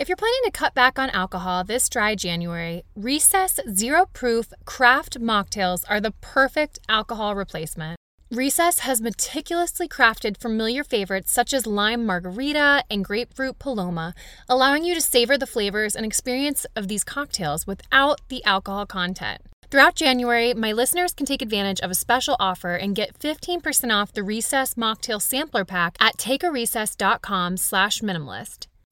If you're planning to cut back on alcohol this dry January, Recess Zero Proof Craft Mocktails are the perfect alcohol replacement. Recess has meticulously crafted familiar favorites such as lime margarita and grapefruit paloma, allowing you to savor the flavors and experience of these cocktails without the alcohol content. Throughout January, my listeners can take advantage of a special offer and get 15% off the Recess Mocktail Sampler Pack at takearecess.com slash minimalist.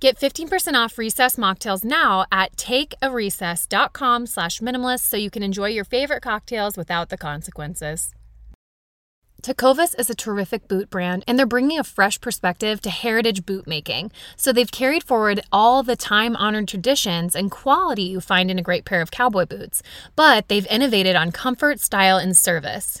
Get 15% off Recess mocktails now at takearecess.com slash minimalist so you can enjoy your favorite cocktails without the consequences. Tecovas is a terrific boot brand, and they're bringing a fresh perspective to heritage boot making. So they've carried forward all the time honored traditions and quality you find in a great pair of cowboy boots, but they've innovated on comfort, style, and service.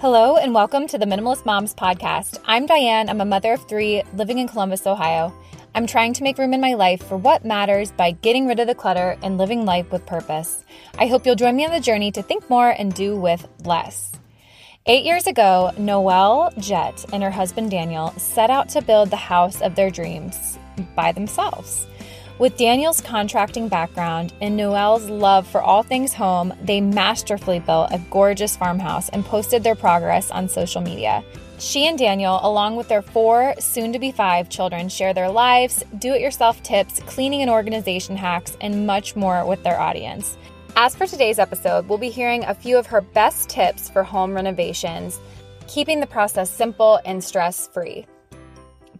Hello, and welcome to the Minimalist Moms Podcast. I'm Diane. I'm a mother of three living in Columbus, Ohio. I'm trying to make room in my life for what matters by getting rid of the clutter and living life with purpose. I hope you'll join me on the journey to think more and do with less. Eight years ago, Noelle Jett and her husband Daniel set out to build the house of their dreams by themselves. With Daniel's contracting background and Noelle's love for all things home, they masterfully built a gorgeous farmhouse and posted their progress on social media. She and Daniel, along with their four, soon to be five children, share their lives, do it yourself tips, cleaning and organization hacks, and much more with their audience. As for today's episode, we'll be hearing a few of her best tips for home renovations, keeping the process simple and stress free.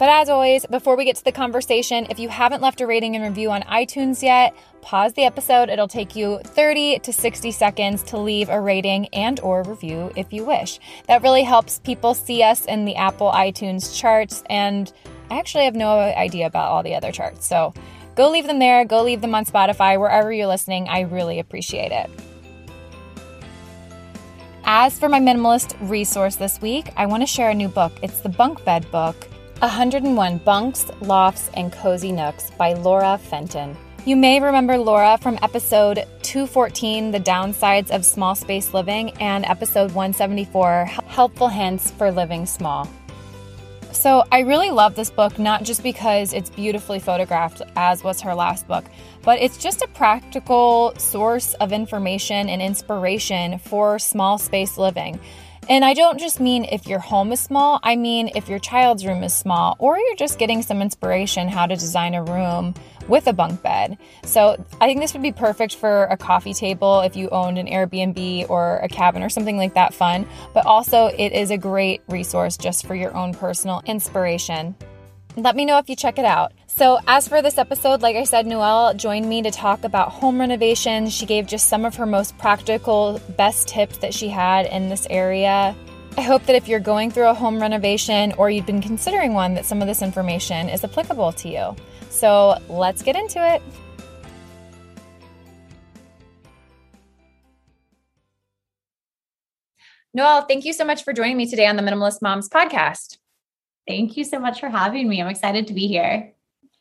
But as always, before we get to the conversation, if you haven't left a rating and review on iTunes yet, pause the episode. It'll take you 30 to 60 seconds to leave a rating and or review if you wish. That really helps people see us in the Apple iTunes charts and I actually have no idea about all the other charts. So, go leave them there, go leave them on Spotify, wherever you're listening. I really appreciate it. As for my minimalist resource this week, I want to share a new book. It's the Bunk Bed book 101 Bunks, Lofts, and Cozy Nooks by Laura Fenton. You may remember Laura from episode 214, The Downsides of Small Space Living, and episode 174, Helpful Hints for Living Small. So, I really love this book, not just because it's beautifully photographed, as was her last book, but it's just a practical source of information and inspiration for small space living. And I don't just mean if your home is small, I mean if your child's room is small, or you're just getting some inspiration how to design a room with a bunk bed. So I think this would be perfect for a coffee table if you owned an Airbnb or a cabin or something like that fun. But also, it is a great resource just for your own personal inspiration. Let me know if you check it out. So, as for this episode, like I said, Noelle joined me to talk about home renovations. She gave just some of her most practical, best tips that she had in this area. I hope that if you're going through a home renovation or you've been considering one, that some of this information is applicable to you. So, let's get into it. Noelle, thank you so much for joining me today on the Minimalist Moms podcast. Thank you so much for having me. I'm excited to be here.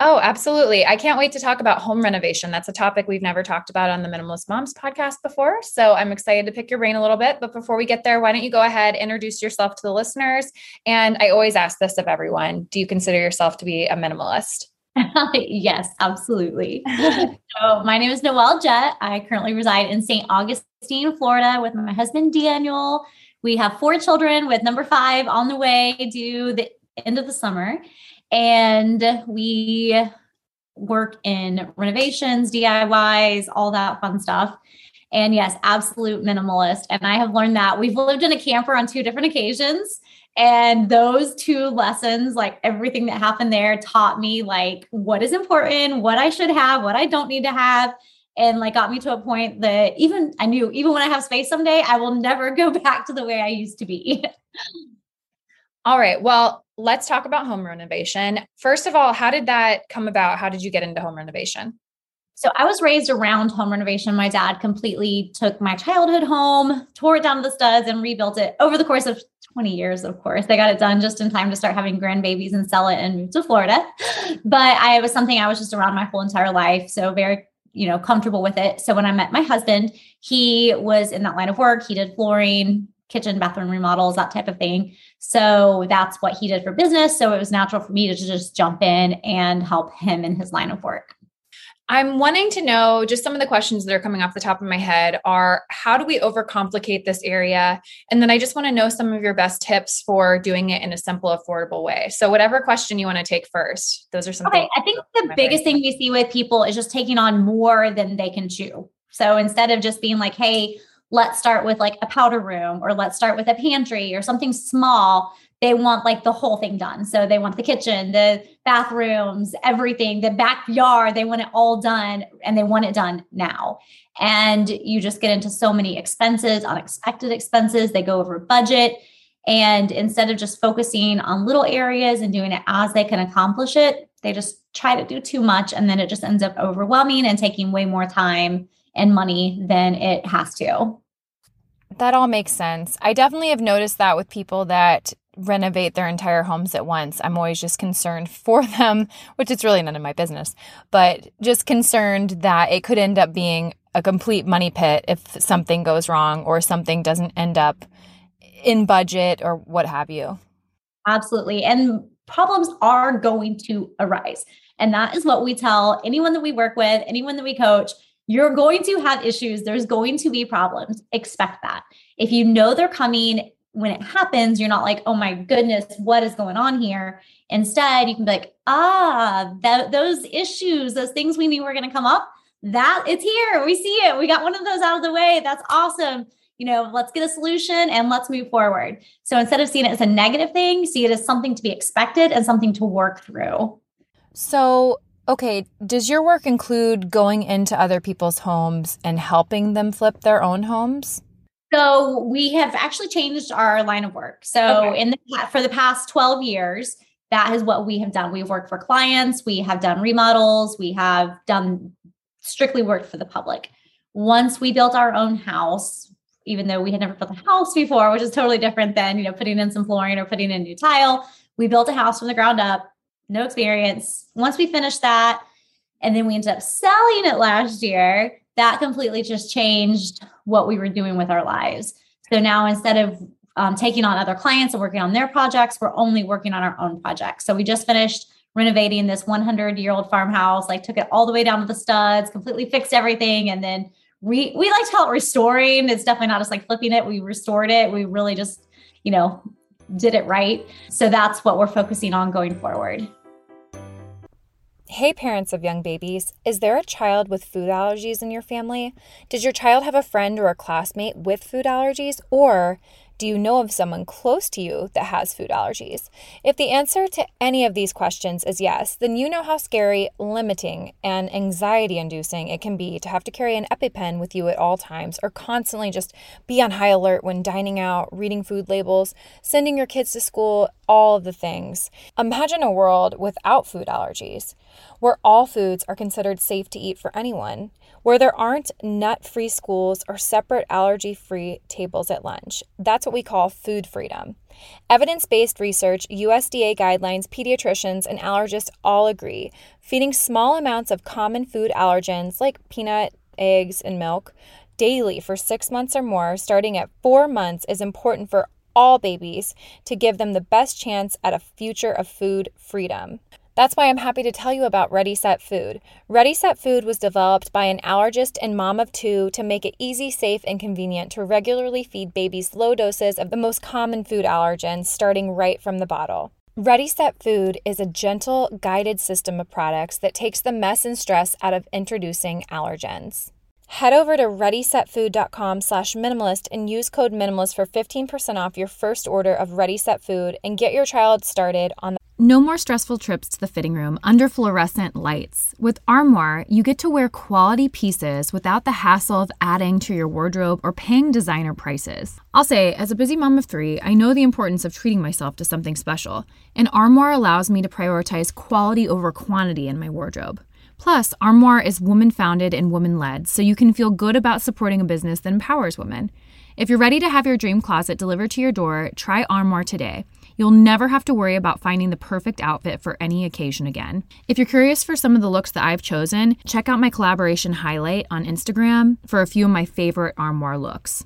Oh, absolutely. I can't wait to talk about home renovation. That's a topic we've never talked about on the Minimalist Moms podcast before. So I'm excited to pick your brain a little bit. But before we get there, why don't you go ahead, introduce yourself to the listeners? And I always ask this of everyone Do you consider yourself to be a minimalist? yes, absolutely. so, my name is Noelle Jett. I currently reside in St. Augustine, Florida, with my husband Daniel. We have four children, with number five on the way due the end of the summer. And we work in renovations, DIYs, all that fun stuff. And yes, absolute minimalist. And I have learned that we've lived in a camper on two different occasions. And those two lessons, like everything that happened there, taught me like what is important, what I should have, what I don't need to have. And like got me to a point that even I knew, even when I have space someday, I will never go back to the way I used to be. All right. Well, let's talk about home renovation. First of all, how did that come about? How did you get into home renovation? So I was raised around home renovation. My dad completely took my childhood home, tore it down to the studs, and rebuilt it over the course of 20 years, of course. They got it done just in time to start having grandbabies and sell it and move to Florida. But I was something I was just around my whole entire life. So very, you know, comfortable with it. So when I met my husband, he was in that line of work. He did flooring, kitchen, bathroom remodels, that type of thing. So that's what he did for business. So it was natural for me to just jump in and help him in his line of work. I'm wanting to know just some of the questions that are coming off the top of my head are how do we overcomplicate this area? And then I just want to know some of your best tips for doing it in a simple, affordable way. So, whatever question you want to take first, those are some. Okay, I think the biggest thing we see with people is just taking on more than they can chew. So, instead of just being like, hey, let's start with like a powder room or let's start with a pantry or something small they want like the whole thing done. So they want the kitchen, the bathrooms, everything, the backyard, they want it all done and they want it done now. And you just get into so many expenses, unexpected expenses, they go over budget. And instead of just focusing on little areas and doing it as they can accomplish it, they just try to do too much. And then it just ends up overwhelming and taking way more time and money than it has to. That all makes sense. I definitely have noticed that with people that renovate their entire homes at once. I'm always just concerned for them, which is really none of my business, but just concerned that it could end up being a complete money pit if something goes wrong or something doesn't end up in budget or what have you. Absolutely. And problems are going to arise. And that is what we tell anyone that we work with, anyone that we coach. You're going to have issues. There's going to be problems. Expect that. If you know they're coming, when it happens, you're not like, oh my goodness, what is going on here? Instead, you can be like, ah, those issues, those things we knew were going to come up, that it's here. We see it. We got one of those out of the way. That's awesome. You know, let's get a solution and let's move forward. So instead of seeing it as a negative thing, see it as something to be expected and something to work through. So, okay, does your work include going into other people's homes and helping them flip their own homes? So we have actually changed our line of work. So okay. in the for the past 12 years, that is what we have done. We've worked for clients, we have done remodels, we have done strictly worked for the public. Once we built our own house, even though we had never built a house before, which is totally different than, you know, putting in some flooring or putting in new tile, we built a house from the ground up, no experience. Once we finished that, and then we ended up selling it last year, that completely just changed what we were doing with our lives. So now instead of um, taking on other clients and working on their projects, we're only working on our own projects. So we just finished renovating this 100 year old farmhouse, like took it all the way down to the studs, completely fixed everything, and then re- we like to call it restoring. It's definitely not just like flipping it. We restored it. We really just, you know, did it right. So that's what we're focusing on going forward. Hey, parents of young babies, is there a child with food allergies in your family? Does your child have a friend or a classmate with food allergies? Or do you know of someone close to you that has food allergies? If the answer to any of these questions is yes, then you know how scary, limiting, and anxiety inducing it can be to have to carry an EpiPen with you at all times or constantly just be on high alert when dining out, reading food labels, sending your kids to school, all of the things. Imagine a world without food allergies, where all foods are considered safe to eat for anyone where there aren't nut free schools or separate allergy free tables at lunch. That's what we call food freedom. Evidence based research, USDA guidelines, pediatricians, and allergists all agree feeding small amounts of common food allergens like peanut, eggs, and milk daily for six months or more, starting at four months, is important for all babies to give them the best chance at a future of food freedom. That's why I'm happy to tell you about Ready Set Food. Ready Set Food was developed by an allergist and mom of two to make it easy, safe, and convenient to regularly feed babies low doses of the most common food allergens starting right from the bottle. Ready Set Food is a gentle, guided system of products that takes the mess and stress out of introducing allergens. Head over to readysetfood.com slash minimalist and use code minimalist for 15% off your first order of Ready Set Food and get your child started on the no more stressful trips to the fitting room under fluorescent lights. With Armoire, you get to wear quality pieces without the hassle of adding to your wardrobe or paying designer prices. I'll say, as a busy mom of three, I know the importance of treating myself to something special, and Armoire allows me to prioritize quality over quantity in my wardrobe. Plus, Armoire is woman founded and woman led, so you can feel good about supporting a business that empowers women. If you're ready to have your dream closet delivered to your door, try Armoire today. You'll never have to worry about finding the perfect outfit for any occasion again. If you're curious for some of the looks that I've chosen, check out my collaboration highlight on Instagram for a few of my favorite armoire looks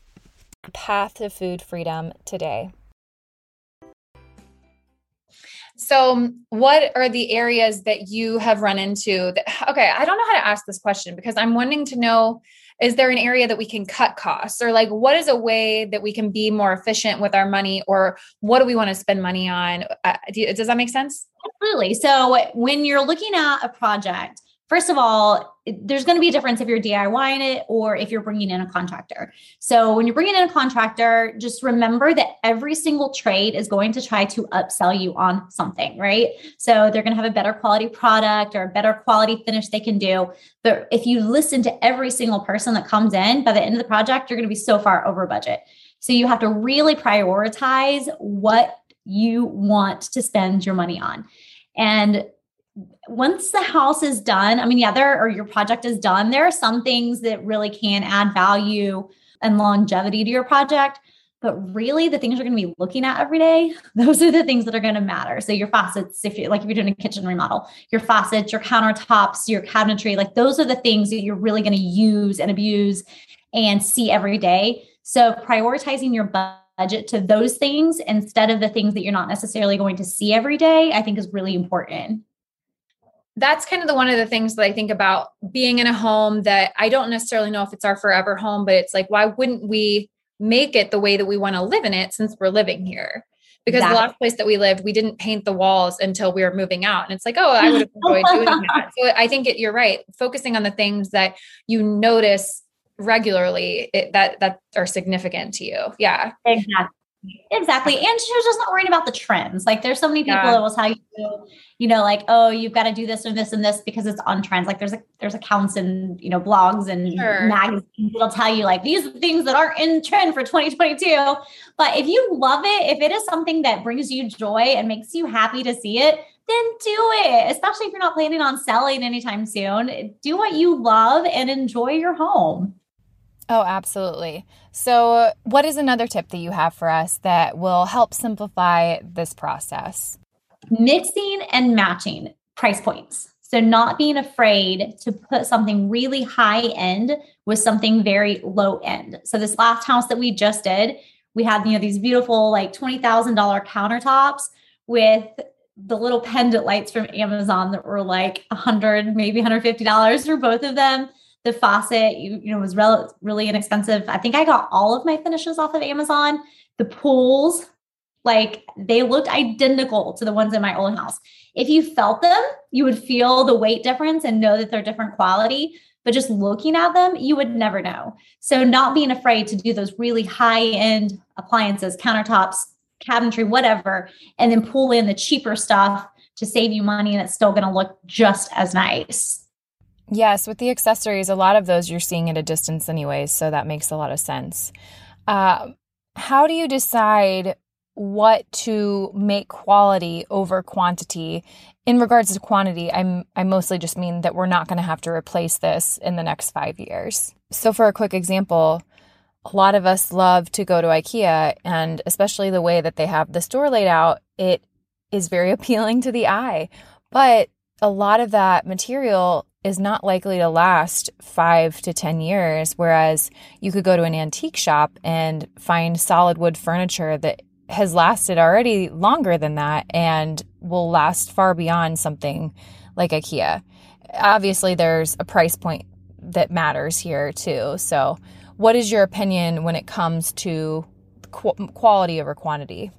path to food freedom today? So, what are the areas that you have run into that? Okay, I don't know how to ask this question because I'm wanting to know is there an area that we can cut costs or like what is a way that we can be more efficient with our money or what do we want to spend money on? Uh, do, does that make sense? Absolutely. So, when you're looking at a project, first of all, there's going to be a difference if you're DIYing it or if you're bringing in a contractor. So when you're bringing in a contractor, just remember that every single trade is going to try to upsell you on something, right? So they're going to have a better quality product or a better quality finish they can do. But if you listen to every single person that comes in, by the end of the project, you're going to be so far over budget. So you have to really prioritize what you want to spend your money on. And once the house is done, I mean, yeah, there or your project is done, there are some things that really can add value and longevity to your project. But really, the things you're going to be looking at every day, those are the things that are going to matter. So your faucets, if you like, if you're doing a kitchen remodel, your faucets, your countertops, your cabinetry, like those are the things that you're really going to use and abuse and see every day. So prioritizing your budget to those things instead of the things that you're not necessarily going to see every day, I think is really important that's kind of the one of the things that I think about being in a home that I don't necessarily know if it's our forever home, but it's like, why wouldn't we make it the way that we want to live in it since we're living here? Because exactly. the last place that we lived, we didn't paint the walls until we were moving out. And it's like, oh, I would have enjoyed doing that. So I think it, you're right. Focusing on the things that you notice regularly it, that that are significant to you. Yeah. Exactly. Exactly. And she was just not worrying about the trends. Like there's so many people yeah. that will tell you, you know, like, oh, you've got to do this or this and this because it's on trends. Like there's a there's accounts and you know, blogs and sure. magazines that'll tell you like these are things that aren't in trend for 2022. But if you love it, if it is something that brings you joy and makes you happy to see it, then do it. Especially if you're not planning on selling anytime soon. Do what you love and enjoy your home. Oh, absolutely. So, what is another tip that you have for us that will help simplify this process? Mixing and matching price points. So, not being afraid to put something really high end with something very low end. So, this last house that we just did, we had, you know, these beautiful like $20,000 countertops with the little pendant lights from Amazon that were like a hundred, maybe $150 for both of them. The faucet, you, you know, was rel- really inexpensive. I think I got all of my finishes off of Amazon. The pools, like they looked identical to the ones in my old house. If you felt them, you would feel the weight difference and know that they're different quality. But just looking at them, you would never know. So, not being afraid to do those really high end appliances, countertops, cabinetry, whatever, and then pull in the cheaper stuff to save you money and it's still going to look just as nice. Yes, with the accessories, a lot of those you're seeing at a distance, anyways. So that makes a lot of sense. Uh, how do you decide what to make quality over quantity? In regards to quantity, I'm I mostly just mean that we're not going to have to replace this in the next 5 years. So for a quick example, a lot of us love to go to IKEA, and especially the way that they have the store laid out, it is very appealing to the eye. But a lot of that material is not likely to last five to 10 years. Whereas you could go to an antique shop and find solid wood furniture that has lasted already longer than that and will last far beyond something like IKEA. Obviously, there's a price point that matters here too. So, what is your opinion when it comes to qu- quality over quantity?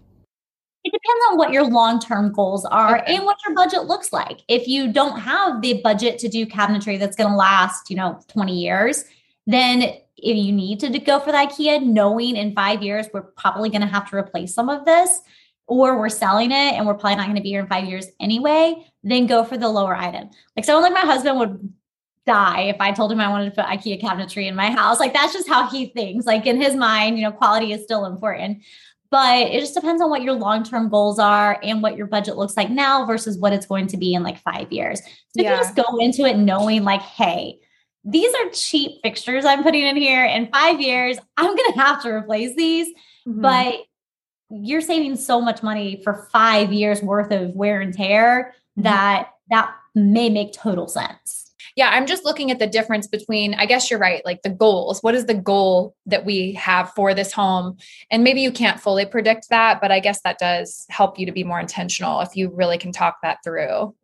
It depends on what your long term goals are okay. and what your budget looks like. If you don't have the budget to do cabinetry that's going to last, you know, 20 years, then if you need to go for the IKEA, knowing in five years we're probably going to have to replace some of this, or we're selling it and we're probably not going to be here in five years anyway, then go for the lower item. Like someone like my husband would die if I told him I wanted to put IKEA cabinetry in my house. Like that's just how he thinks. Like in his mind, you know, quality is still important. But it just depends on what your long-term goals are and what your budget looks like now versus what it's going to be in like five years. So yeah. if you just go into it knowing like, hey, these are cheap fixtures I'm putting in here. In five years, I'm gonna have to replace these. Mm-hmm. But you're saving so much money for five years worth of wear and tear mm-hmm. that that may make total sense yeah, I'm just looking at the difference between, I guess you're right, like the goals. What is the goal that we have for this home? And maybe you can't fully predict that, but I guess that does help you to be more intentional if you really can talk that through.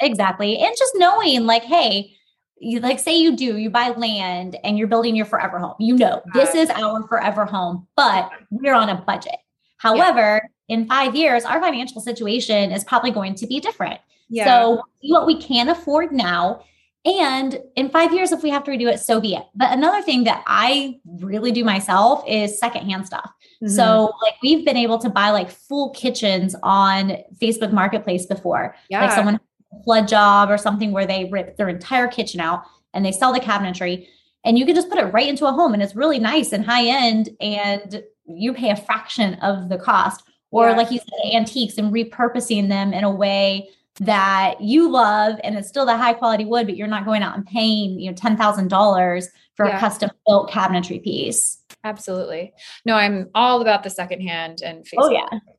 Exactly. And just knowing, like, hey, you like say you do you buy land and you're building your forever home you know this is our forever home but we're on a budget however yeah. in five years our financial situation is probably going to be different yeah. so what we can afford now and in five years, if we have to redo it, so be it. But another thing that I really do myself is secondhand stuff. Mm-hmm. So, like, we've been able to buy like full kitchens on Facebook Marketplace before. Yeah. Like, someone flood job or something where they rip their entire kitchen out and they sell the cabinetry. And you can just put it right into a home and it's really nice and high end and you pay a fraction of the cost. Or, yeah. like you said, antiques and repurposing them in a way that you love and it's still the high quality wood, but you're not going out and paying, you know, $10,000 for yeah. a custom built cabinetry piece. Absolutely. No, I'm all about the secondhand and Facebook. Oh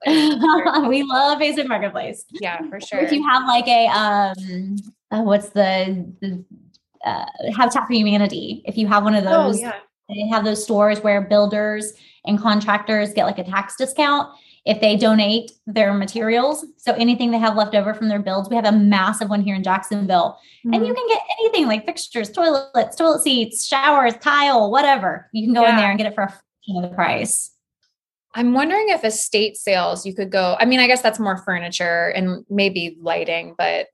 yeah. we love Facebook Marketplace. Yeah, for sure. If you have like a, um, uh, what's the, the uh, Habitat for Humanity, if you have one of oh, those, oh, yeah. they have those stores where builders and contractors get like a tax discount if they donate their materials. So anything they have left over from their builds, we have a massive one here in Jacksonville. Mm-hmm. And you mm-hmm. can get anything like fixtures, toilets, toilet seats, showers, tile, whatever. You can go yeah. in there and get it for a fraction of the price. I'm wondering if estate sales you could go. I mean, I guess that's more furniture and maybe lighting, but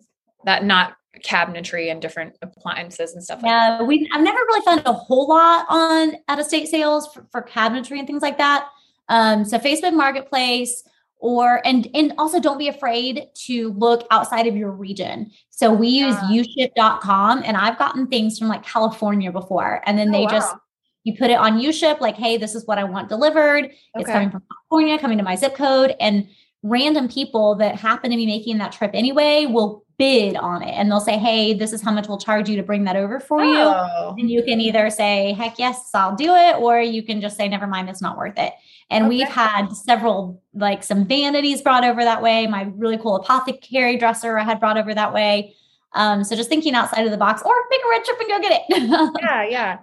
that not cabinetry and different appliances and stuff like yeah, that. we I've never really found a whole lot on at estate sales for, for cabinetry and things like that. Um, so Facebook Marketplace or and and also don't be afraid to look outside of your region. So we use yeah. uship.com and I've gotten things from like California before and then oh, they wow. just you put it on uship like hey this is what I want delivered. Okay. It's coming from California, coming to my zip code and random people that happen to be making that trip anyway will bid on it and they'll say, Hey, this is how much we'll charge you to bring that over for oh. you. And you can either say, Heck yes, I'll do it, or you can just say, Never mind, it's not worth it. And okay. we've had several, like some vanities brought over that way. My really cool apothecary dresser I had brought over that way. Um, so just thinking outside of the box or make a road trip and go get it. yeah, yeah.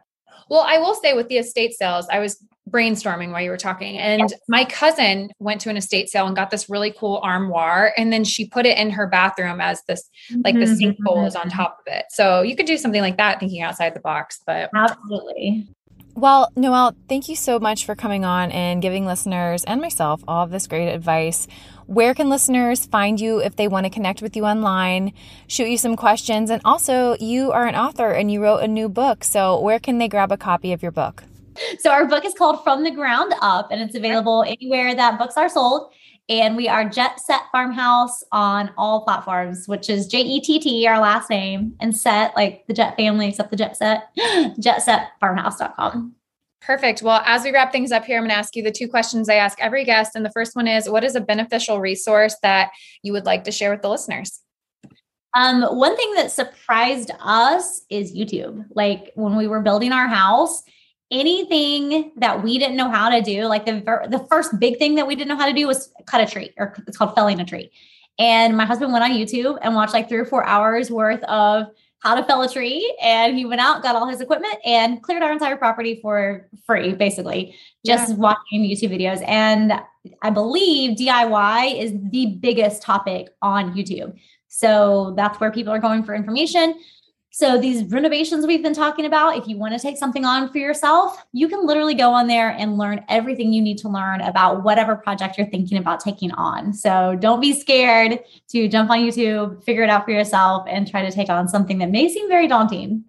Well, I will say with the estate sales, I was brainstorming while you were talking. And yes. my cousin went to an estate sale and got this really cool armoire. And then she put it in her bathroom as this, like the sink bowl mm-hmm. is on top of it. So you could do something like that, thinking outside the box. But absolutely. Well, Noelle, thank you so much for coming on and giving listeners and myself all of this great advice. Where can listeners find you if they want to connect with you online, shoot you some questions? And also, you are an author and you wrote a new book. So, where can they grab a copy of your book? So, our book is called From the Ground Up, and it's available anywhere that books are sold. And we are Jett Set Farmhouse on all platforms, which is J E T T, our last name, and set like the Jet family, except the Jet Set, jettsetfarmhouse.com. Perfect. Well, as we wrap things up here, I'm going to ask you the two questions I ask every guest. And the first one is What is a beneficial resource that you would like to share with the listeners? Um, one thing that surprised us is YouTube. Like when we were building our house, anything that we didn't know how to do, like the the first big thing that we didn't know how to do was cut a tree, or it's called felling a tree. And my husband went on YouTube and watched like three or four hours worth of how to fell a tree, and he went out, got all his equipment, and cleared our entire property for free, basically, just yeah. watching YouTube videos. And I believe DIY is the biggest topic on YouTube. So that's where people are going for information. So these renovations we've been talking about, if you want to take something on for yourself, you can literally go on there and learn everything you need to learn about whatever project you're thinking about taking on. So don't be scared to jump on YouTube, figure it out for yourself and try to take on something that may seem very daunting.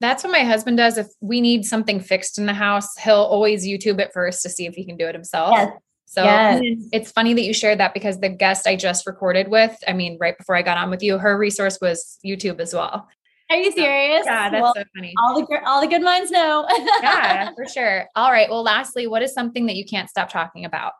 That's what my husband does. If we need something fixed in the house, he'll always YouTube it first to see if he can do it himself. Yes. So yes. it's funny that you shared that because the guest I just recorded with, I mean, right before I got on with you, her resource was YouTube as well. Are you serious? Yeah, that's well, so funny. All the all the good minds know. yeah, for sure. All right. Well, lastly, what is something that you can't stop talking about?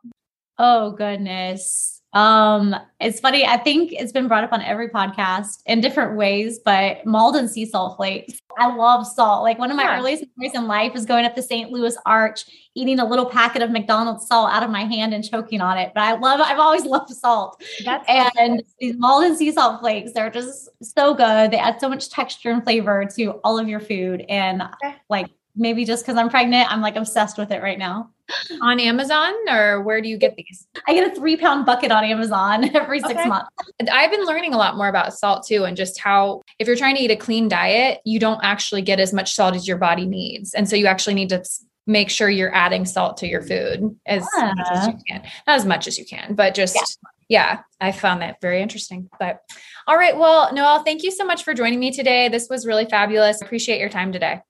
Oh goodness. Um, it's funny. I think it's been brought up on every podcast in different ways, but Maldon sea salt flakes. I love salt. Like one of my yeah. earliest memories in life is going up the St. Louis Arch, eating a little packet of McDonald's salt out of my hand and choking on it. But I love, I've always loved salt. That's and these Maldon sea salt flakes, they're just so good. They add so much texture and flavor to all of your food. And okay. like maybe just because I'm pregnant, I'm like obsessed with it right now. On Amazon, or where do you get these? I get a three pound bucket on Amazon every six okay. months. I've been learning a lot more about salt too, and just how if you're trying to eat a clean diet, you don't actually get as much salt as your body needs. And so you actually need to make sure you're adding salt to your food as yeah. much as you ah. can. Not as much as you can, but just. Yeah. Yeah, I found that very interesting. But all right. Well, Noelle, thank you so much for joining me today. This was really fabulous. Appreciate your time today.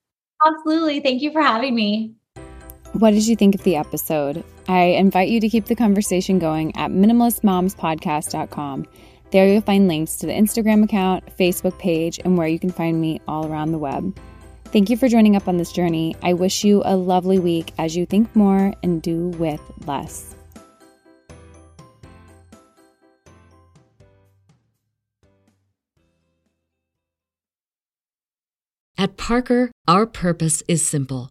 Absolutely. Thank you for having me. What did you think of the episode? I invite you to keep the conversation going at minimalistmomspodcast.com. There you'll find links to the Instagram account, Facebook page, and where you can find me all around the web. Thank you for joining up on this journey. I wish you a lovely week as you think more and do with less. At Parker, our purpose is simple.